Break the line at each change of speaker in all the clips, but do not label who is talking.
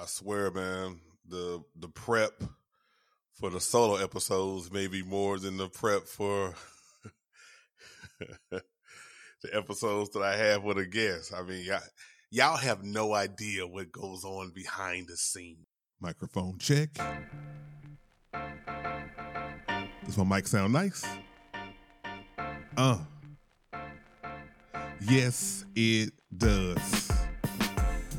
I swear, man, the the prep for the solo episodes may be more than the prep for the episodes that I have with a guest. I mean, y'all, have no idea what goes on behind the scene. Microphone check. Does my mic sound nice? Uh. Yes, it does.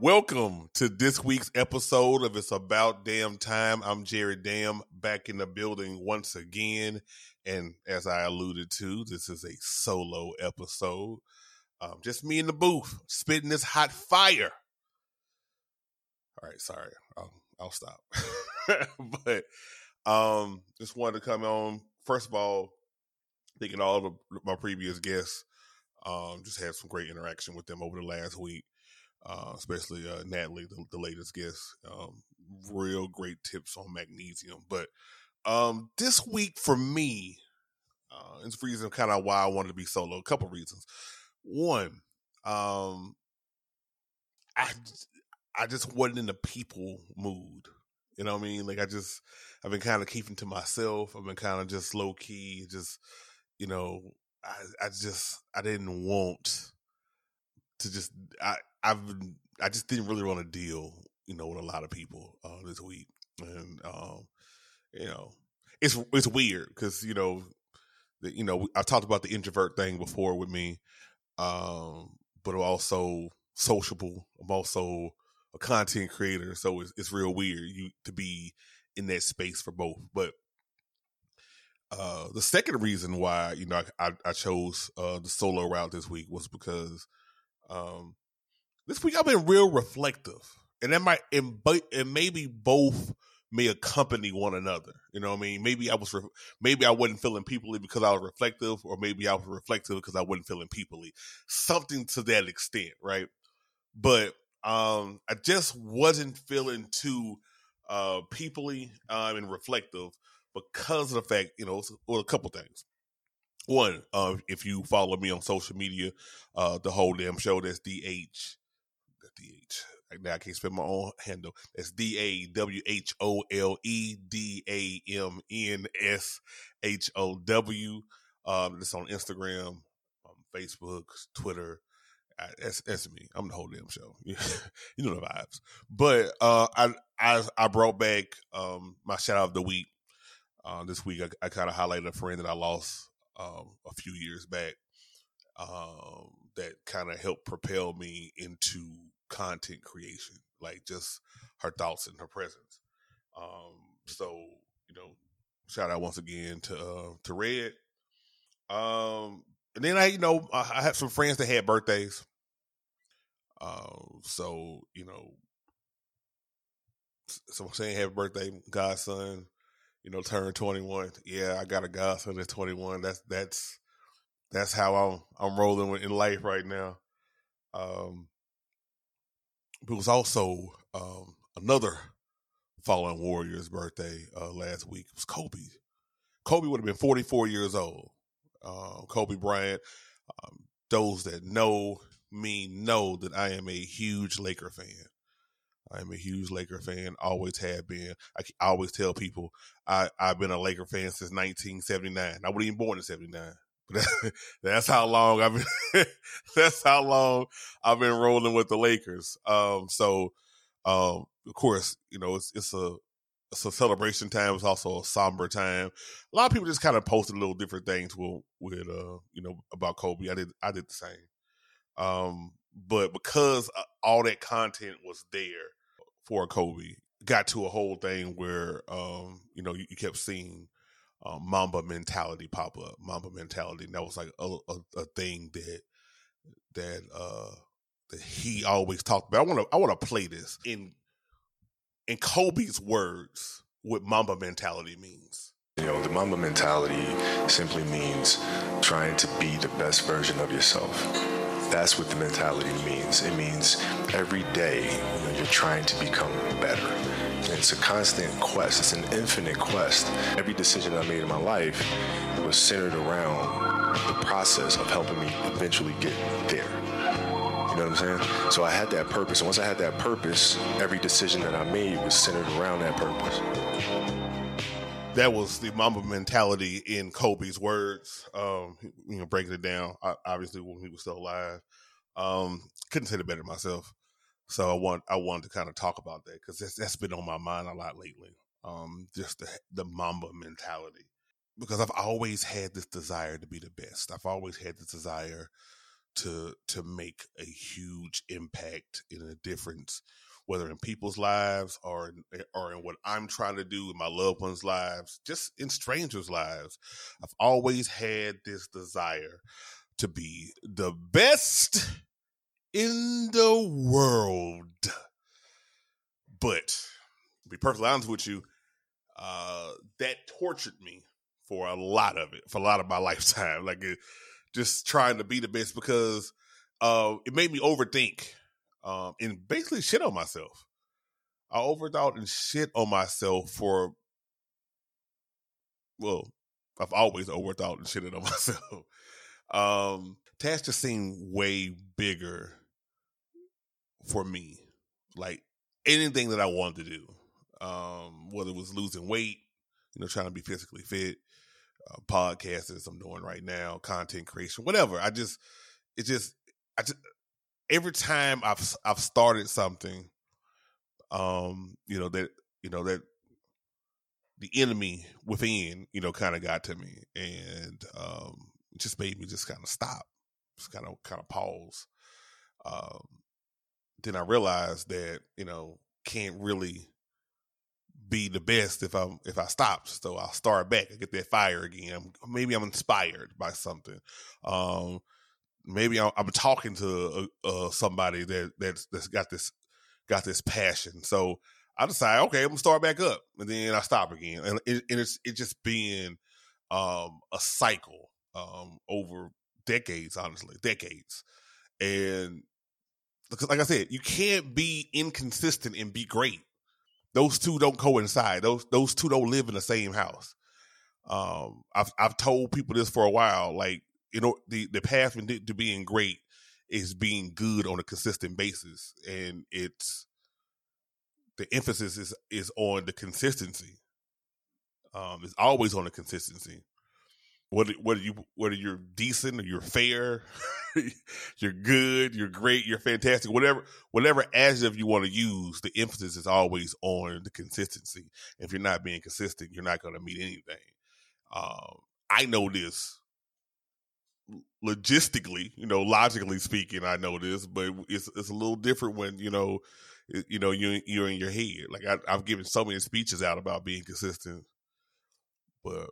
Welcome to this week's episode of It's About Damn Time. I'm Jared Dam back in the building once again. And as I alluded to, this is a solo episode. Um, just me in the booth spitting this hot fire. All right, sorry. I'll, I'll stop. but um, just wanted to come on. First of all, thinking all of my previous guests. Um, just had some great interaction with them over the last week uh, especially uh, Natalie, the, the latest guest. Um, real great tips on magnesium. But um, this week for me, uh, it's reason kind of why I wanted to be solo. A couple reasons. One, um, I I just wasn't in the people mood. You know what I mean? Like I just I've been kind of keeping to myself. I've been kind of just low key, just you know. I I just I didn't want to just I I've I just didn't really want to deal, you know, with a lot of people uh, this week, and um, you know, it's it's weird because you know, the, you know, I talked about the introvert thing before with me, um, but I'm also sociable. I'm also a content creator, so it's it's real weird you to be in that space for both, but. Uh, the second reason why you know I, I chose uh, the solo route this week was because um, this week I've been real reflective, and that might and, and maybe both may accompany one another. You know what I mean? Maybe I was re- maybe I wasn't feeling peoply because I was reflective, or maybe I was reflective because I wasn't feeling peoply. Something to that extent, right? But um, I just wasn't feeling too uh peoply um, and reflective because of the fact, you know, well, a couple things. One, uh, if you follow me on social media, uh, the whole damn show, that's DH DH. Now I can't spell my own handle. That's D A W H O L E D A M N S H O W. Um, it's on Instagram, um, Facebook, Twitter. I, that's, that's me. I'm the whole damn show. you know the vibes. But uh, I I I brought back um, my shout out of the week. Uh, this week I, I kind of highlighted a friend that I lost um, a few years back. Um, that kind of helped propel me into content creation, like just her thoughts and her presence. Um, so you know, shout out once again to uh, to Red. Um, and then I, you know, I, I some friends that had birthdays. Uh, so you know, so I'm saying happy birthday, godson. You know, turn 21. Yeah, I got a godson that's 21. That's that's that's how I'm I'm rolling in life right now. Um, it was also um, another fallen warrior's birthday uh, last week. It was Kobe. Kobe would have been 44 years old. Uh, Kobe Bryant. Um, those that know me know that I am a huge Laker fan. I am a huge Laker fan. Always have been. I, always tell people I, I've been a Laker fan since 1979. I wasn't even born in 79. that's how long I've been. that's how long I've been rolling with the Lakers. Um, so, um, of course, you know it's it's a it's a celebration time. It's also a somber time. A lot of people just kind of posted little different things with with uh you know about Kobe. I did I did the same. Um, but because uh, all that content was there for Kobe, got to a whole thing where um you know you, you kept seeing um, Mamba mentality pop up. Mamba mentality. And that was like a, a, a thing that that uh, that he always talked about. I want to I want to play this in in Kobe's words what Mamba mentality means.
You know, the Mamba mentality simply means trying to be the best version of yourself. That's what the mentality means. It means every day you know, you're trying to become better. It's a constant quest. It's an infinite quest. Every decision I made in my life was centered around the process of helping me eventually get there. You know what I'm saying? So I had that purpose. And once I had that purpose, every decision that I made was centered around that purpose.
That was the Mamba mentality in Kobe's words. Um, you know, breaking it down. Obviously, when he was still alive, um, couldn't say it better myself. So I want I wanted to kind of talk about that because that's, that's been on my mind a lot lately. Um, just the the Mamba mentality because I've always had this desire to be the best. I've always had this desire to to make a huge impact in a difference whether in people's lives or in, eh, or in what I'm trying to do in my loved ones' lives, just in strangers' lives. I've always had this desire to be the best in the world. But to be perfectly honest with you, uh, that tortured me for a lot of it, for a lot of my lifetime. Like it, just trying to be the best because uh, it made me overthink um, and basically shit on myself. I overthought and shit on myself for, well, I've always overthought and shitted on myself. um, tasks just seemed way bigger for me. Like anything that I wanted to do, um, whether it was losing weight, you know, trying to be physically fit, uh, podcast as I'm doing right now, content creation, whatever. I just, it just, I just, every time I've I've started something, um, you know that you know that the enemy within, you know, kind of got to me, and um, just made me just kind of stop, just kind of kind of pause. Um, then I realized that you know can't really be the best if I'm if I stop. So I'll start back. I get that fire again. Maybe I'm inspired by something. Um, maybe I'm, I'm talking to uh, somebody that that's, that's got this got this passion. So I decide, okay, I'm gonna start back up, and then I stop again, and, it, and it's it's just being um, a cycle um, over decades, honestly, decades, and because like I said, you can't be inconsistent and be great those two don't coincide. Those those two don't live in the same house. Um, I've I've told people this for a while. Like you know, the the path to being great is being good on a consistent basis, and it's the emphasis is is on the consistency. Um, it's always on the consistency whether whether you whether you're decent or you're fair, you're good, you're great, you're fantastic, whatever whatever adjective you want to use, the emphasis is always on the consistency. If you're not being consistent, you're not going to meet anything. Um, I know this logistically, you know, logically speaking, I know this, but it's it's a little different when you know, you know, you you're in your head. Like I, I've given so many speeches out about being consistent, but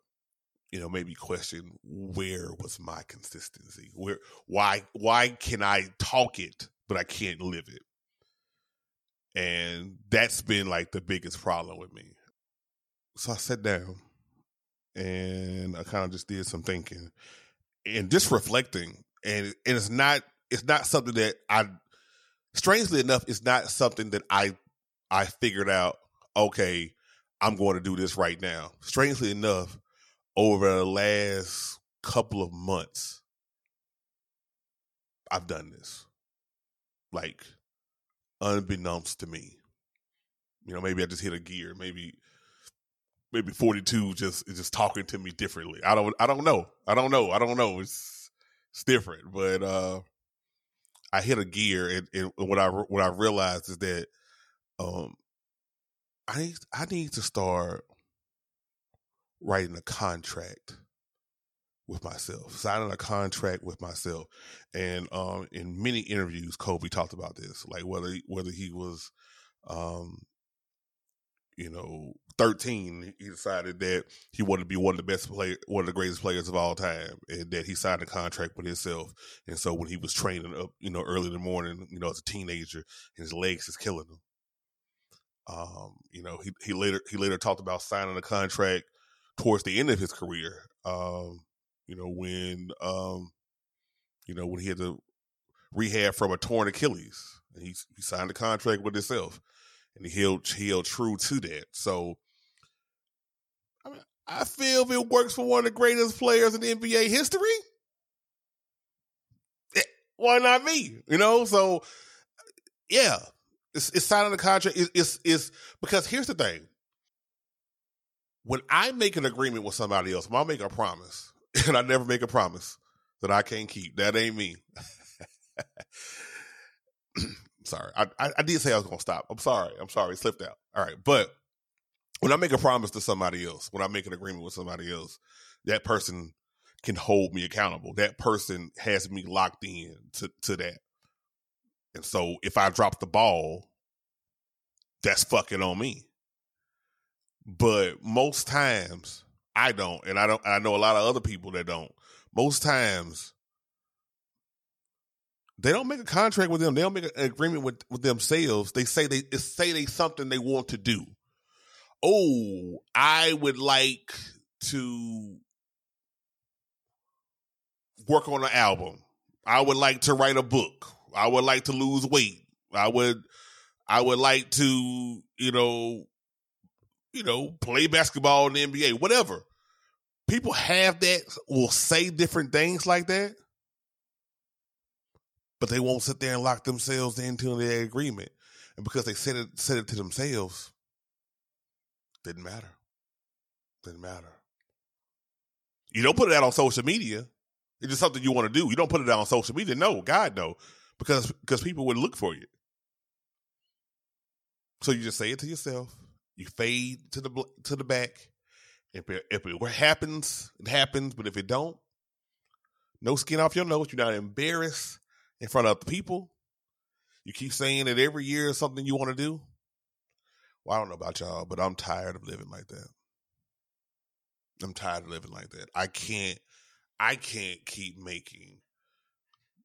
you know, maybe question where was my consistency? Where why why can I talk it but I can't live it? And that's been like the biggest problem with me. So I sat down and I kind of just did some thinking and just reflecting. And and it's not it's not something that I strangely enough, it's not something that I I figured out, okay, I'm going to do this right now. Strangely enough, over the last couple of months, I've done this. Like, unbeknownst to me. You know, maybe I just hit a gear. Maybe maybe 42 just is just talking to me differently. I don't I don't know. I don't know. I don't know. It's it's different. But uh I hit a gear and, and what I what I realized is that um I need I need to start writing a contract with myself, signing a contract with myself. And um, in many interviews, Kobe talked about this, like whether whether he was, um, you know, 13, he decided that he wanted to be one of the best player, one of the greatest players of all time, and that he signed a contract with himself. And so when he was training up, you know, early in the morning, you know, as a teenager, his legs is killing him. Um, you know, he he later he later talked about signing a contract towards the end of his career. Um, you know, when um, you know, when he had to rehab from a torn Achilles, and he he signed a contract with himself, and he held he held true to that. So, I mean, I feel if it works for one of the greatest players in NBA history, eh, why not me? You know, so yeah, it's, it's signing the contract. It's, it's, it's because here's the thing: when I make an agreement with somebody else, I make a promise, and I never make a promise that I can't keep, that ain't me. sorry, I, I, I did say I was gonna stop. I'm sorry. I'm sorry. It slipped out. All right, but when I make a promise to somebody else, when I make an agreement with somebody else, that person can hold me accountable. That person has me locked in to, to that. And so if I drop the ball, that's fucking on me. But most times I don't, and I don't I know a lot of other people that don't. Most times they don't make a contract with them. They don't make an agreement with, with themselves. They say they say they something they want to do. Oh, I would like to work on an album. I would like to write a book. I would like to lose weight. I would I would like to, you know, you know, play basketball in the NBA, whatever. People have that, will say different things like that, but they won't sit there and lock themselves into their agreement. And because they said it said it to themselves, didn't matter. Didn't matter. You don't put it out on social media. It's just something you want to do. You don't put it out on social media. No, God no because because people would look for you. So you just say it to yourself. You fade to the to the back. If it, if it happens, it happens. But if it don't, no skin off your nose. You're not embarrassed in front of the people. You keep saying that every year is something you want to do. Well, I don't know about y'all, but I'm tired of living like that. I'm tired of living like that. I can't I can't keep making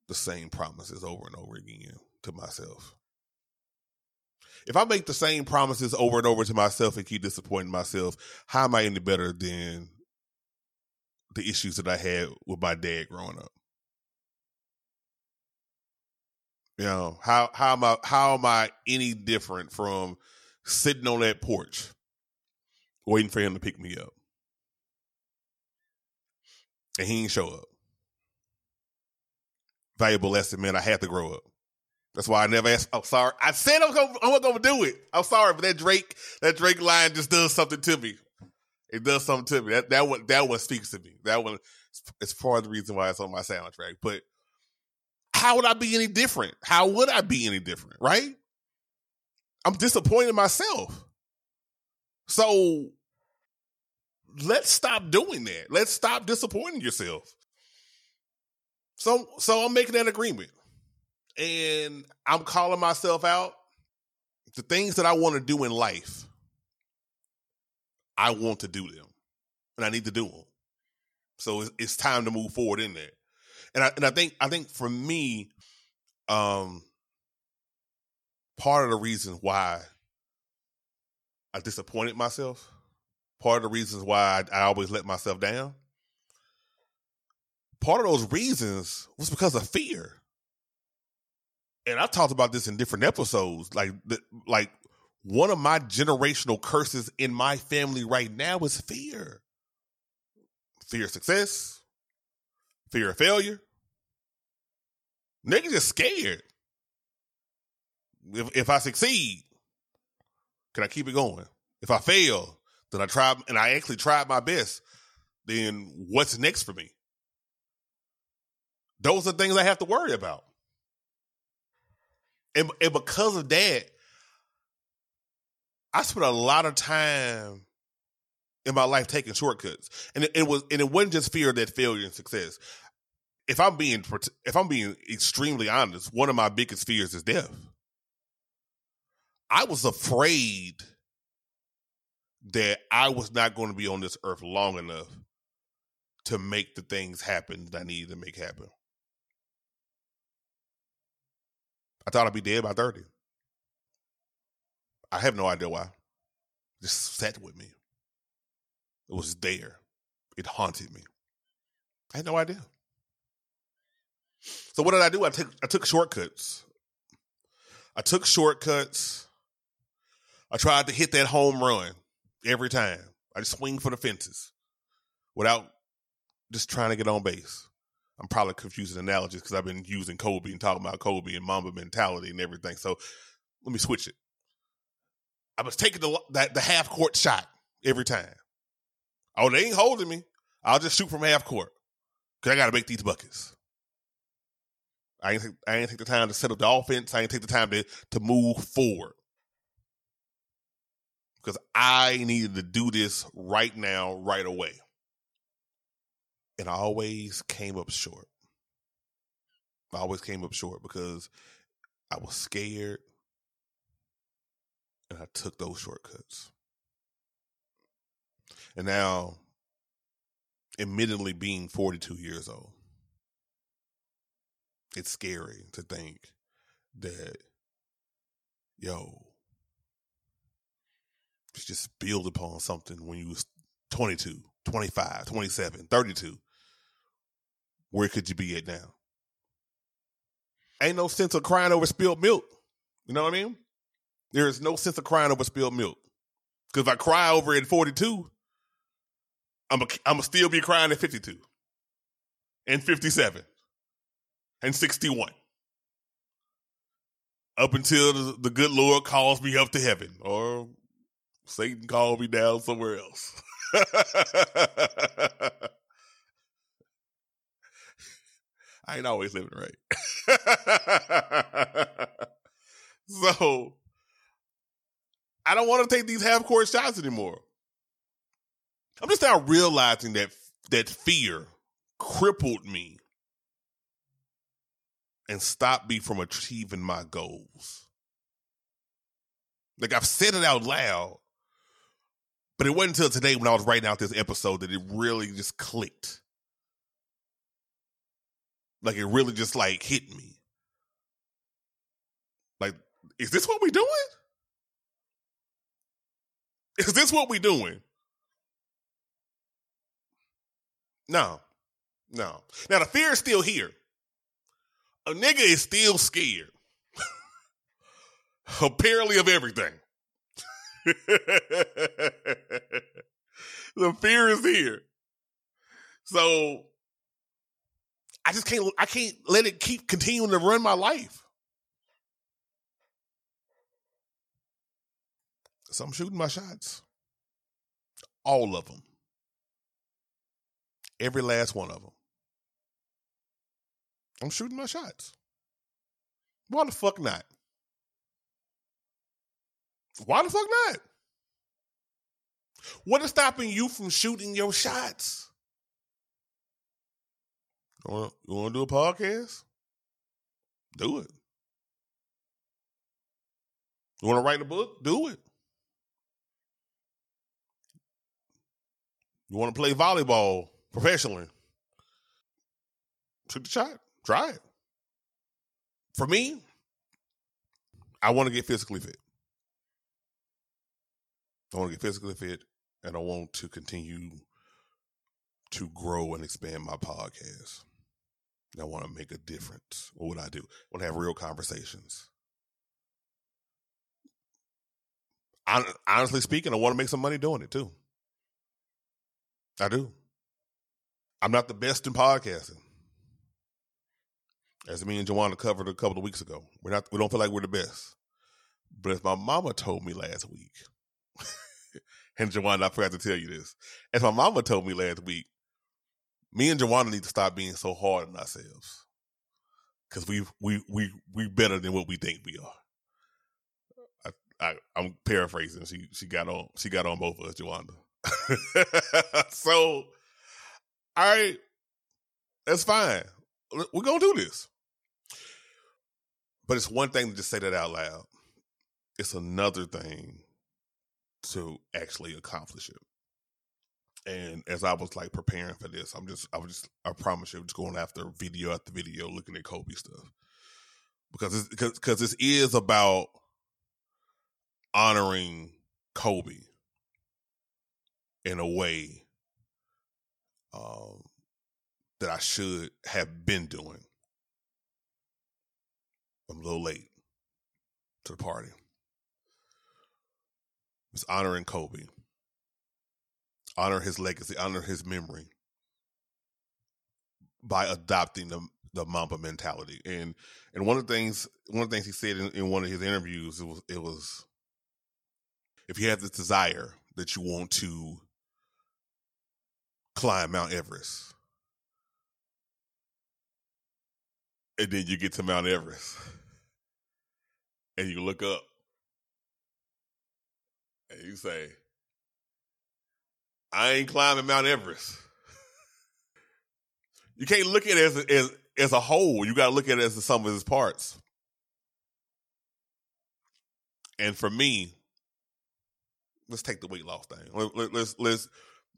the same promises over and over again to myself. If I make the same promises over and over to myself and keep disappointing myself, how am I any better than the issues that I had with my dad growing up? You know, how how am I how am I any different from sitting on that porch waiting for him to pick me up? And he didn't show up valuable lesson, man. I had to grow up. That's why I never asked. I'm oh, sorry. I said I'm gonna, I'm gonna do it. I'm sorry, but that Drake, that Drake line just does something to me. It does something to me. That that one, that one speaks to me. That one is part of the reason why it's on my soundtrack. But how would I be any different? How would I be any different? Right? I'm disappointed myself. So let's stop doing that. Let's stop disappointing yourself. So so I'm making that agreement. And I'm calling myself out. The things that I want to do in life, I want to do them. And I need to do them. So it's, it's time to move forward in there. And I and I think I think for me, um part of the reason why I disappointed myself, part of the reasons why I, I always let myself down part of those reasons was because of fear. And I talked about this in different episodes. Like, the, like one of my generational curses in my family right now is fear. Fear of success, fear of failure. Niggas just scared. If if I succeed, can I keep it going? If I fail, then I try and I actually tried my best, then what's next for me? Those are things I have to worry about. And, and because of that, I spent a lot of time in my life taking shortcuts, and it, it, was and it wasn't just fear of that failure and success. If I'm being if I'm being extremely honest, one of my biggest fears is death. I was afraid that I was not going to be on this earth long enough to make the things happen that I needed to make happen. I thought I'd be dead by 30. I have no idea why. It just sat with me. It was there. It haunted me. I had no idea. So what did I do? I took I took shortcuts. I took shortcuts. I tried to hit that home run every time. I just swing for the fences without just trying to get on base. I'm probably confusing analogies because I've been using Kobe and talking about Kobe and Mamba mentality and everything. So let me switch it. I was taking the that the half court shot every time. Oh, they ain't holding me. I'll just shoot from half court because I got to make these buckets. I ain't, I ain't take the time to set up the offense. I ain't take the time to to move forward because I needed to do this right now, right away. And I always came up short. I always came up short because I was scared and I took those shortcuts. And now, admittedly, being 42 years old, it's scary to think that, yo, just build upon something when you was 22, 25, 27, 32. Where could you be at now? Ain't no sense of crying over spilled milk. You know what I mean? There is no sense of crying over spilled milk. Because if I cry over it at 42, I'm going to still be crying at 52 and 57 and 61 up until the, good Lord calls me up to heaven or Satan called me down somewhere else. I ain't always living right. so I don't want to take these half court shots anymore. I'm just now realizing that that fear crippled me and stopped me from achieving my goals. Like I've said it out loud, but it wasn't until today when I was writing out this episode that it really just clicked. Like it really just like hit me. Like, is this what we doing? Is this what we doing? No. No. Now the fear is still here. A nigga is still scared. Apparently of everything. the fear is here. So I just can't I can't let it keep continuing to run my life. So I'm shooting my shots. All of them. Every last one of them. I'm shooting my shots. Why the fuck not? Why the fuck not? What is stopping you from shooting your shots? You want, to do a podcast? Do it. You want to write a book? Do it. You want to play volleyball professionally? Shoot the shot. Try it. For me, I want to get physically fit. I want to get physically fit and I want to continue to grow and expand my podcast. I want to make a difference. What would I do? I want to have real conversations. honestly speaking, I want to make some money doing it too. I do. I'm not the best in podcasting. As me and Joanna covered a couple of weeks ago. We're not we don't feel like we're the best. But as my mama told me last week, and Joanna, I forgot to tell you this. As my mama told me last week, me and Joanna need to stop being so hard on ourselves. Cause we we we we better than what we think we are. I, I am paraphrasing. She she got on she got on both of us, Joanna. so all right, that's fine. We're gonna do this. But it's one thing to just say that out loud. It's another thing to actually accomplish it. And as I was like preparing for this, I'm just, I was just, I promise you, just going after video after video, looking at Kobe stuff because it's, because because this is about honoring Kobe in a way um, that I should have been doing. I'm a little late to the party. It's honoring Kobe, honor his legacy, honor his memory by adopting the the Mamba mentality. And and one of the things one of the things he said in, in one of his interviews it was it was if you have this desire that you want to climb Mount Everest, and then you get to Mount Everest, and you look up, and you say, "I ain't climbing Mount Everest." You can't look at it as as, as a whole. You got to look at it as the sum of its parts. And for me, let's take the weight loss thing. Let, let, let's let's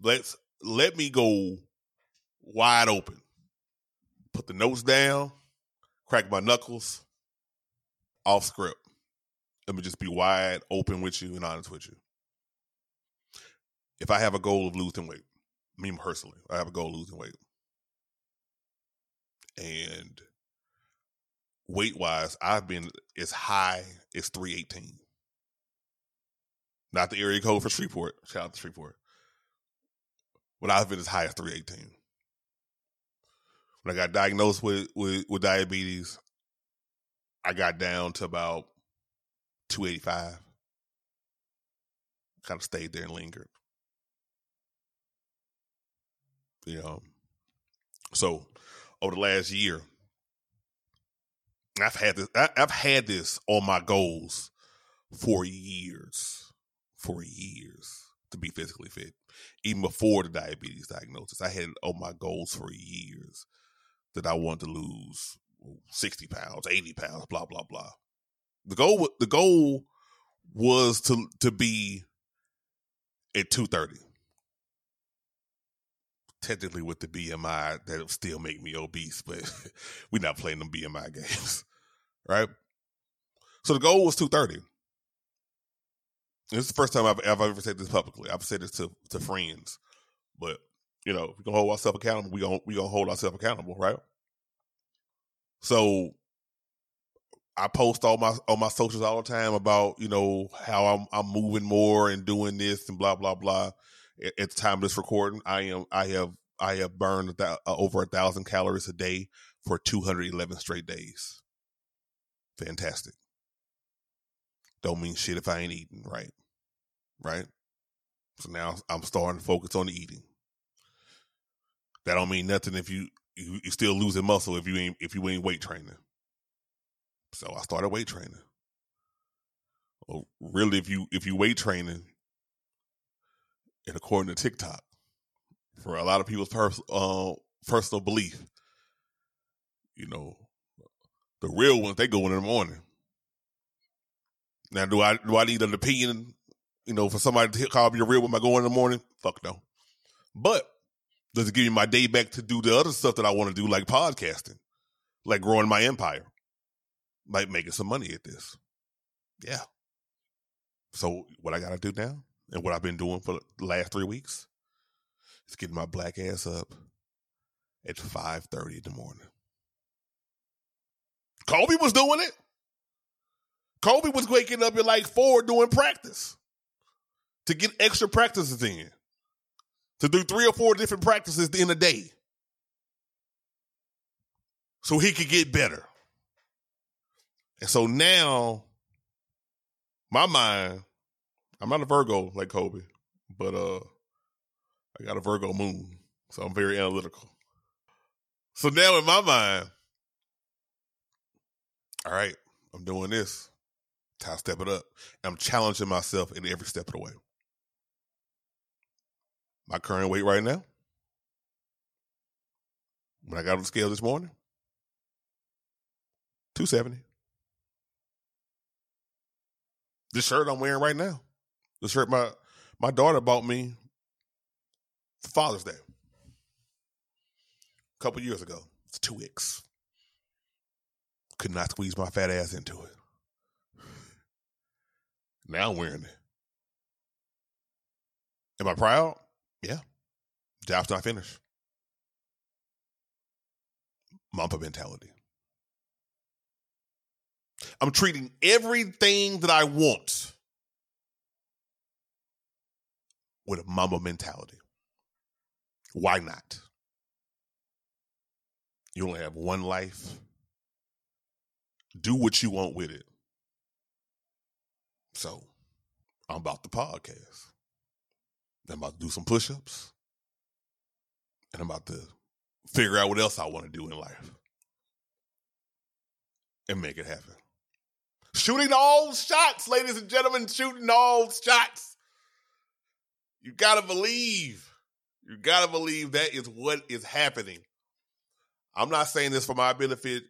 let's let me go wide open. Put the notes down, crack my knuckles, off script. Let me just be wide open with you and honest with you. If I have a goal of losing weight, me personally, I have a goal of losing weight. And weight wise, I've been as high as 318. Not the area code for Shreveport. Shout out to Shreveport. But I've been as high as 318. When I got diagnosed with, with, with diabetes, I got down to about 285. Kind of stayed there and lingered. You know, so over the last year, I've had this. I, have had this on my goals for years, for years to be physically fit. Even before the diabetes diagnosis, I had on my goals for years that I wanted to lose sixty pounds, eighty pounds, blah blah blah. The goal, the goal was to to be at two thirty technically with the BMI that'll still make me obese, but we're not playing them BMI games, right? So the goal was 230. This is the first time I've, I've ever said this publicly. I've said this to, to friends, but you know, we can hold ourselves accountable. We gonna we gonna hold ourselves accountable, right? So I post all my on my socials all the time about you know how I'm I'm moving more and doing this and blah blah blah at the time of this recording, I am I have I have burned uh, over a thousand calories a day for 211 straight days. Fantastic. Don't mean shit if I ain't eating right, right. So now I'm starting to focus on the eating. That don't mean nothing if you you you still losing muscle if you ain't if you ain't weight training. So I started weight training. Well, really, if you if you weight training, and according to TikTok, for a lot of people's pers- uh, personal belief, you know, the real ones they go in the morning. Now, do I do I need an opinion? You know, for somebody to call me a real one by going in the morning? Fuck no. But does it give me my day back to do the other stuff that I want to do, like podcasting, like growing my empire, like making some money at this? Yeah. So what I got to do now? and what I've been doing for the last three weeks is getting my black ass up at five thirty in the morning. Kobe was doing it. Kobe was waking up at like four doing practice to get extra practices in, to do three or four different practices in a day so he could get better. And so now my mind I'm not a Virgo like Kobe, but uh, I got a Virgo moon, so I'm very analytical. So now in my mind, all right, I'm doing this. Time to step it up. I'm challenging myself in every step of the way. My current weight right now, when I got on the scale this morning, 270. This shirt I'm wearing right now, The shirt my my daughter bought me for Father's Day a couple years ago. It's two X. Could not squeeze my fat ass into it. Now I'm wearing it. Am I proud? Yeah. Job's not finished. Mamba mentality. I'm treating everything that I want with a Mamba mentality. Why not? You only have one life. Do what you want with it. So, I'm about the podcast. I'm about to do some push ups. And I'm about to figure out what else I want to do in life and make it happen. Shooting all shots, ladies and gentlemen, shooting all shots. You gotta believe. You gotta believe that is what is happening. I'm not saying this for my benefit,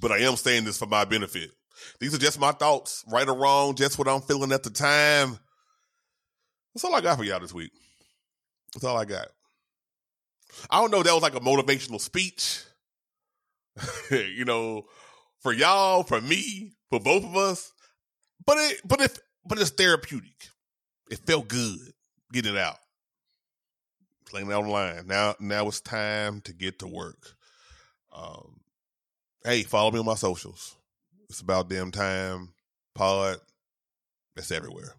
but I am saying this for my benefit. These are just my thoughts, right or wrong, just what I'm feeling at the time. That's all I got for y'all this week. That's all I got. I don't know. That was like a motivational speech. you know, for y'all, for me, for both of us. But it, but if, but it's therapeutic. It felt good getting it out, playing it online. Now, now it's time to get to work. Um, hey, follow me on my socials. It's about damn time. Pod. It's everywhere.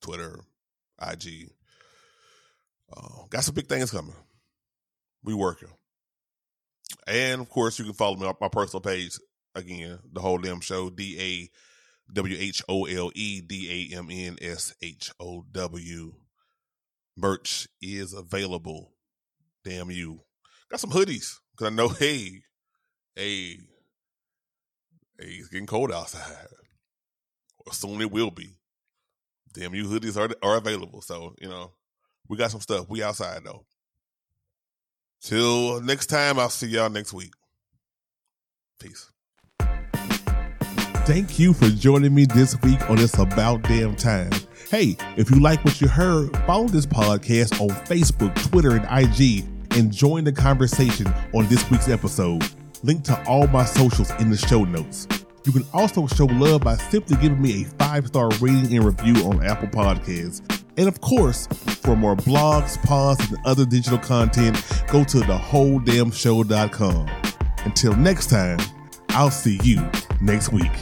Twitter, IG. Uh, got some big things coming. We working. And of course, you can follow me on my personal page again, the whole damn show, D A W H O L E D A M N S H O W. Merch is available. Damn you. Got some hoodies. Cause I know, hey, hey, hey, it's getting cold outside. Or soon it will be. Damn you hoodies are are available. So, you know, we got some stuff. We outside though. Till next time, I'll see y'all next week. Peace. Thank you for joining me this week on It's About Damn Time. Hey, if you like what you heard, follow this podcast on Facebook, Twitter, and IG and join the conversation on this week's episode. Link to all my socials in the show notes. You can also show love by simply giving me a five star rating and review on Apple Podcasts. And of course, for more blogs, pods, and other digital content, go to thewholedamnshow.com. Until next time, I'll see you next week.